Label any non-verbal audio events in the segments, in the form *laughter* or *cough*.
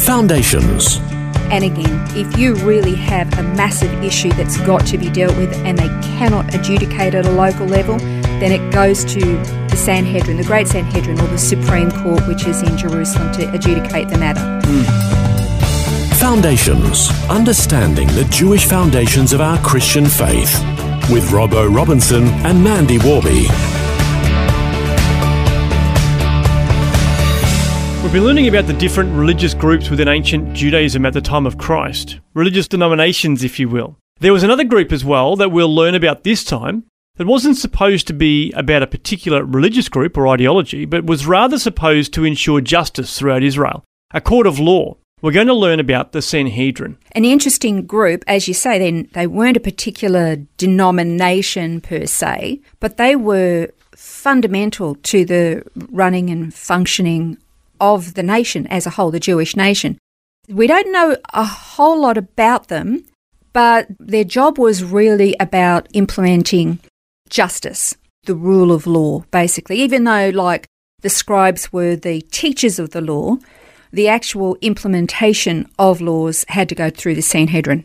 Foundations. And again, if you really have a massive issue that's got to be dealt with and they cannot adjudicate at a local level, then it goes to the Sanhedrin, the Great Sanhedrin, or the Supreme Court, which is in Jerusalem, to adjudicate the matter. Foundations. Understanding the Jewish foundations of our Christian faith. With Robbo Robinson and Mandy Warby. We've been learning about the different religious groups within ancient Judaism at the time of Christ, religious denominations, if you will. There was another group as well that we'll learn about this time that wasn't supposed to be about a particular religious group or ideology, but was rather supposed to ensure justice throughout Israel, a court of law. We're going to learn about the Sanhedrin. An interesting group, as you say, then they weren't a particular denomination per se, but they were fundamental to the running and functioning of the nation as a whole, the Jewish nation. We don't know a whole lot about them, but their job was really about implementing justice, the rule of law, basically. Even though, like, the scribes were the teachers of the law, the actual implementation of laws had to go through the Sanhedrin.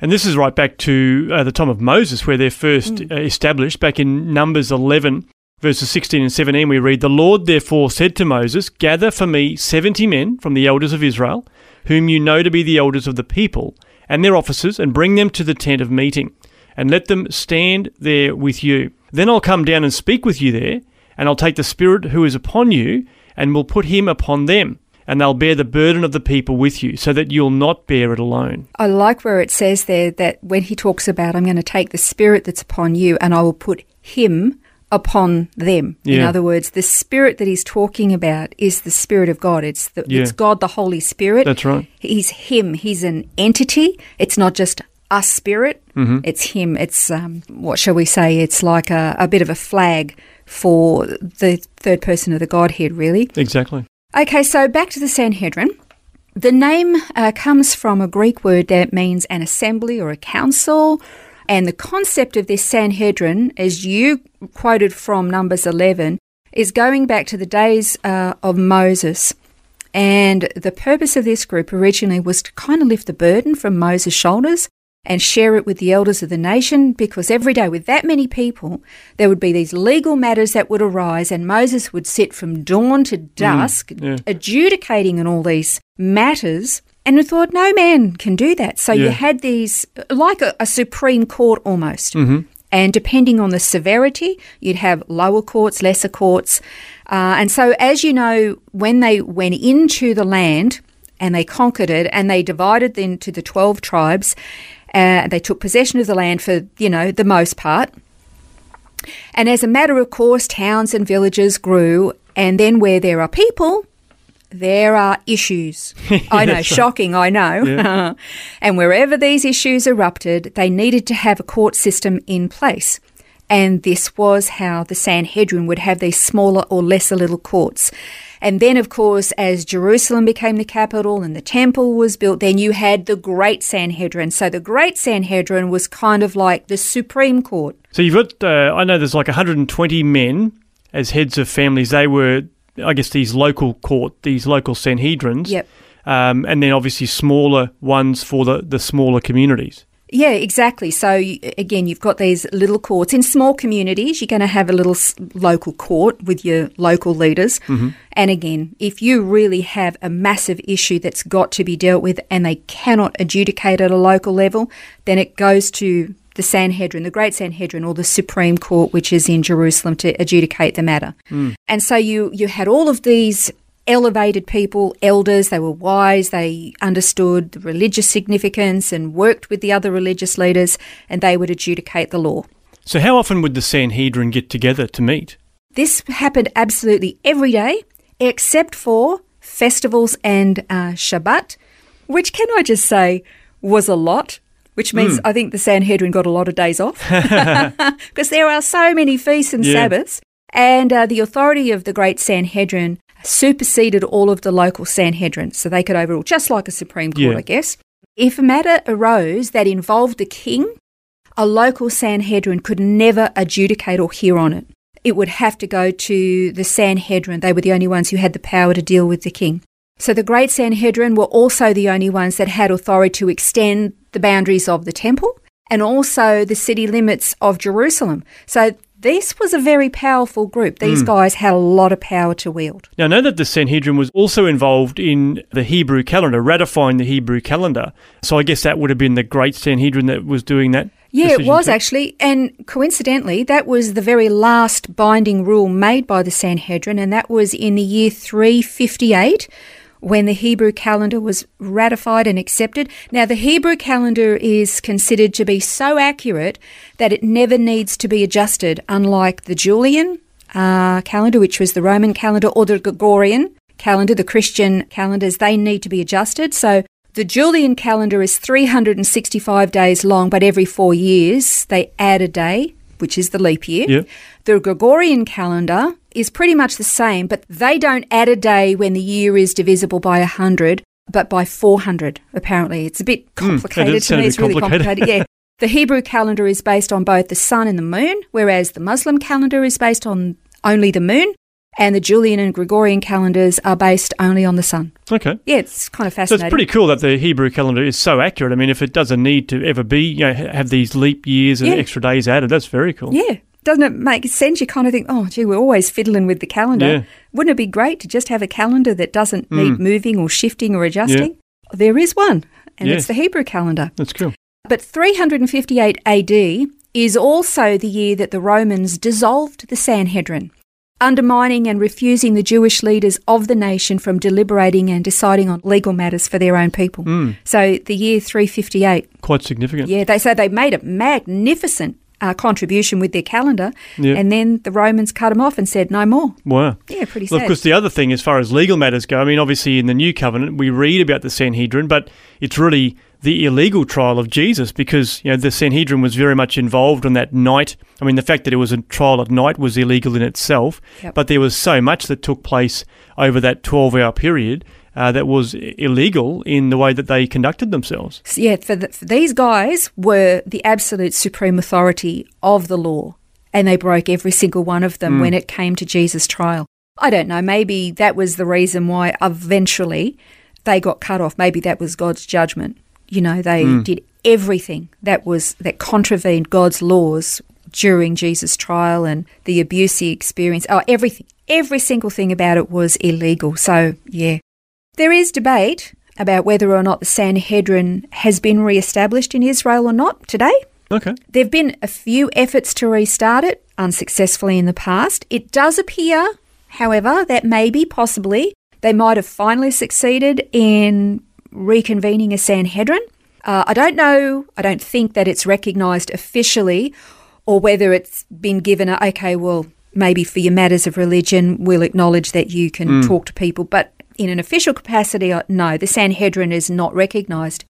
And this is right back to uh, the time of Moses, where they're first uh, established, back in Numbers 11, verses 16 and 17. We read, The Lord therefore said to Moses, Gather for me seventy men from the elders of Israel, whom you know to be the elders of the people, and their officers, and bring them to the tent of meeting, and let them stand there with you. Then I'll come down and speak with you there, and I'll take the Spirit who is upon you, and will put him upon them and they'll bear the burden of the people with you, so that you'll not bear it alone. I like where it says there that when he talks about, I'm going to take the spirit that's upon you and I will put him upon them. In other words, the spirit that he's talking about is the spirit of God. It's the, Yeah. it's God, the Holy Spirit. That's right. He's him. He's an entity. It's not just a spirit. Mm-hmm. It's him. It's um, what shall we say? It's like a, a bit of a flag for the third person of the Godhead, really. Exactly. Okay, so back to the Sanhedrin. The name uh, comes from a Greek word that means an assembly or a council. And the concept of this Sanhedrin, as you quoted from Numbers 11, is going back to the days uh, of Moses. And the purpose of this group originally was to kind of lift the burden from Moses' shoulders and share it with the elders of the nation because every day with that many people, there would be these legal matters that would arise, and Moses would sit from dawn to dusk yeah. adjudicating in all these matters. And we thought, no man can do that. So you had these, like a, a Supreme Court almost. Mm-hmm. And depending on the severity, you'd have lower courts, lesser courts. Uh, and so, as you know, when they went into the land and they conquered it and they divided into the 12 tribes, uh, they took possession of the land for, you know, the most part. And as a matter of course, towns and villages grew. And then where there are people, there are issues. *laughs* I know, shocking, I know. *laughs* and wherever these issues erupted, they needed to have a court system in place. And this was how the Sanhedrin would have these smaller or lesser little courts. And then, of course, as Jerusalem became the capital and the temple was built, then you had the Great Sanhedrin. So the Great Sanhedrin was kind of like the Supreme Court. So you've got, uh, I know there's like 120 men as heads of families. They were, I guess, these local court, these local Sanhedrins. Yep. Um, and then obviously smaller ones for the, the smaller communities. Yeah, exactly. So again, you've got these little courts in small communities. You're going to have a little local court with your local leaders. And again, if you really have a massive issue that's got to be dealt with and they cannot adjudicate at a local level, then it goes to the Sanhedrin, the Great Sanhedrin, or the Supreme Court, which is in Jerusalem, to adjudicate the matter. And so you you had all of these elevated people, elders, they were wise, they understood the religious significance and worked with the other religious leaders, and they would adjudicate the law. So how often would the Sanhedrin get together to meet? This happened absolutely every day, except for festivals and uh, Shabbat, which can I just say was a lot. Which means I think the Sanhedrin got a lot of days off *laughs* *laughs* because there are so many feasts and Yeah. Sabbaths. And uh, the authority of the great Sanhedrin superseded all of the local Sanhedrin, so they could overrule, just like a Supreme Court, Yeah. I guess. If a matter arose that involved the king, a local Sanhedrin could never adjudicate or hear on it. It would have to go to the Sanhedrin. They were the only ones who had the power to deal with the king. So the great Sanhedrin were also the only ones that had authority to extend the boundaries of the temple and also the city limits of Jerusalem. So this was a very powerful group. These hmm. guys had a lot of power to wield. Now, I know that the Sanhedrin was also involved in the Hebrew calendar, ratifying the Hebrew calendar. So I guess that would have been the great Sanhedrin that was doing that. Yeah, it was too. actually. And coincidentally, that was the very last binding rule made by the Sanhedrin, and that was in the year 358 when the Hebrew calendar was ratified and accepted. Now, the Hebrew calendar is considered to be so accurate that it never needs to be adjusted, unlike the Julian uh, calendar, which was the Roman calendar, or the Gregorian calendar, the Christian calendars, they need to be adjusted. So the Julian calendar is 365 days long, but every four years they add a day, which is the leap year. Yeah. The Gregorian calendar is pretty much the same, but they don't add a day when the year is divisible by 100, but by 400, apparently. It's a bit complicated does to me. It's really complicated. complicated. yeah. *laughs* The Hebrew calendar is based on both the sun and the moon, whereas the Muslim calendar is based on only the moon, and the Julian and Gregorian calendars are based only on the sun. Okay. Yeah, it's kind of fascinating. So it's pretty cool that the Hebrew calendar is so accurate. I mean, if it doesn't need to ever be, you know, have these leap years and Yeah. extra days added, that's very cool. Yeah. Doesn't it make sense? You kind of think, oh, gee, we're always fiddling with the calendar. Yeah. Mm. Wouldn't it be great to just have a calendar that doesn't need moving or shifting or adjusting? Yeah. There is one, and Yes. it's the Hebrew calendar. That's cool. But 358 AD is also the year that the Romans dissolved the Sanhedrin, undermining and refusing the Jewish leaders of the nation from deliberating and deciding on legal matters for their own people. Mm. So the year 358 Quite significant. yeah, they so they made a magnificent uh, contribution with their calendar, Yeah. and then the Romans cut them off and said no more. Wow. Yeah, pretty Well, sad. of course, the other thing, as far as legal matters go, I mean, obviously in the New Covenant, we read about the Sanhedrin, but it's really the illegal trial of Jesus because, you know, the Sanhedrin was very much involved on that night. I mean, the fact that it was a trial at night was illegal in itself, Yep. but there was so much that took place over that 12 hour period uh, that was illegal in the way that they conducted themselves. Yeah, for, the, for these guys were the absolute supreme authority of the law, and they broke every single one of them when it came to Jesus' trial. I don't know. Maybe that was the reason why eventually they got cut off. Maybe that was God's judgment. You know, they did everything that was that contravened God's laws during Jesus' trial and the abuse he experienced. Oh, everything, every single thing about it was illegal. So, yeah, there is debate about whether or not the Sanhedrin has been re-established in Israel or not today. Okay. There have been a few efforts to restart it, unsuccessfully in the past. It does appear, however, that maybe, possibly, they might have finally succeeded in reconvening a Sanhedrin. Uh, I don't know, I don't think that it's recognised officially or whether it's been given a, okay, well, maybe for your matters of religion, we'll acknowledge that you can talk to people. But in an official capacity, uh, no, the Sanhedrin is not recognised.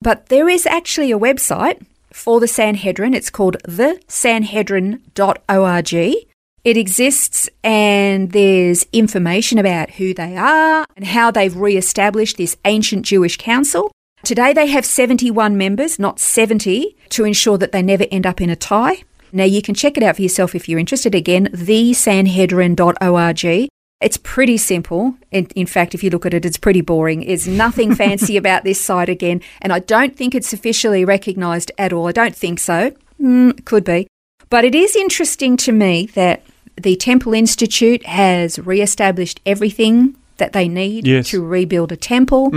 But there is actually a website for the Sanhedrin. It's called thesanhedrin.org. It exists and there's information about who they are and how they've re established this ancient Jewish council. Today they have 71 members, not 70, to ensure that they never end up in a tie. Now you can check it out for yourself if you're interested. Again, thesanhedrin.org. It's pretty simple. In, in fact, if you look at it, it's pretty boring. There's nothing *laughs* fancy about this site again, and I don't think it's officially recognised at all. I don't think so. Mm, could be. But it is interesting to me that the Temple Institute has re-established everything that they need Yes. to rebuild a temple.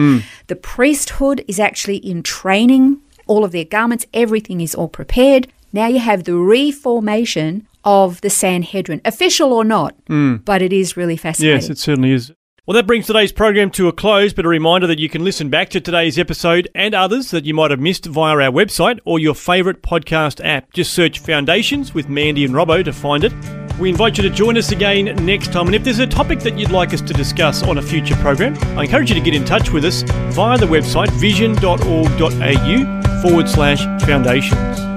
The priesthood is actually in training. All of their garments, everything is all prepared. Now you have the reformation of the Sanhedrin, official or not, hmm. but it is really fascinating. Yes, it certainly is. Well, that brings today's program to a close, but a reminder that you can listen back to today's episode and others that you might have missed via our website or your favourite podcast app. Just search Foundations with Mandy and Robbo to find it. We invite you to join us again next time. And if there's a topic that you'd like us to discuss on a future program, I encourage you to get in touch with us via the website vision.org.au forward slash foundations.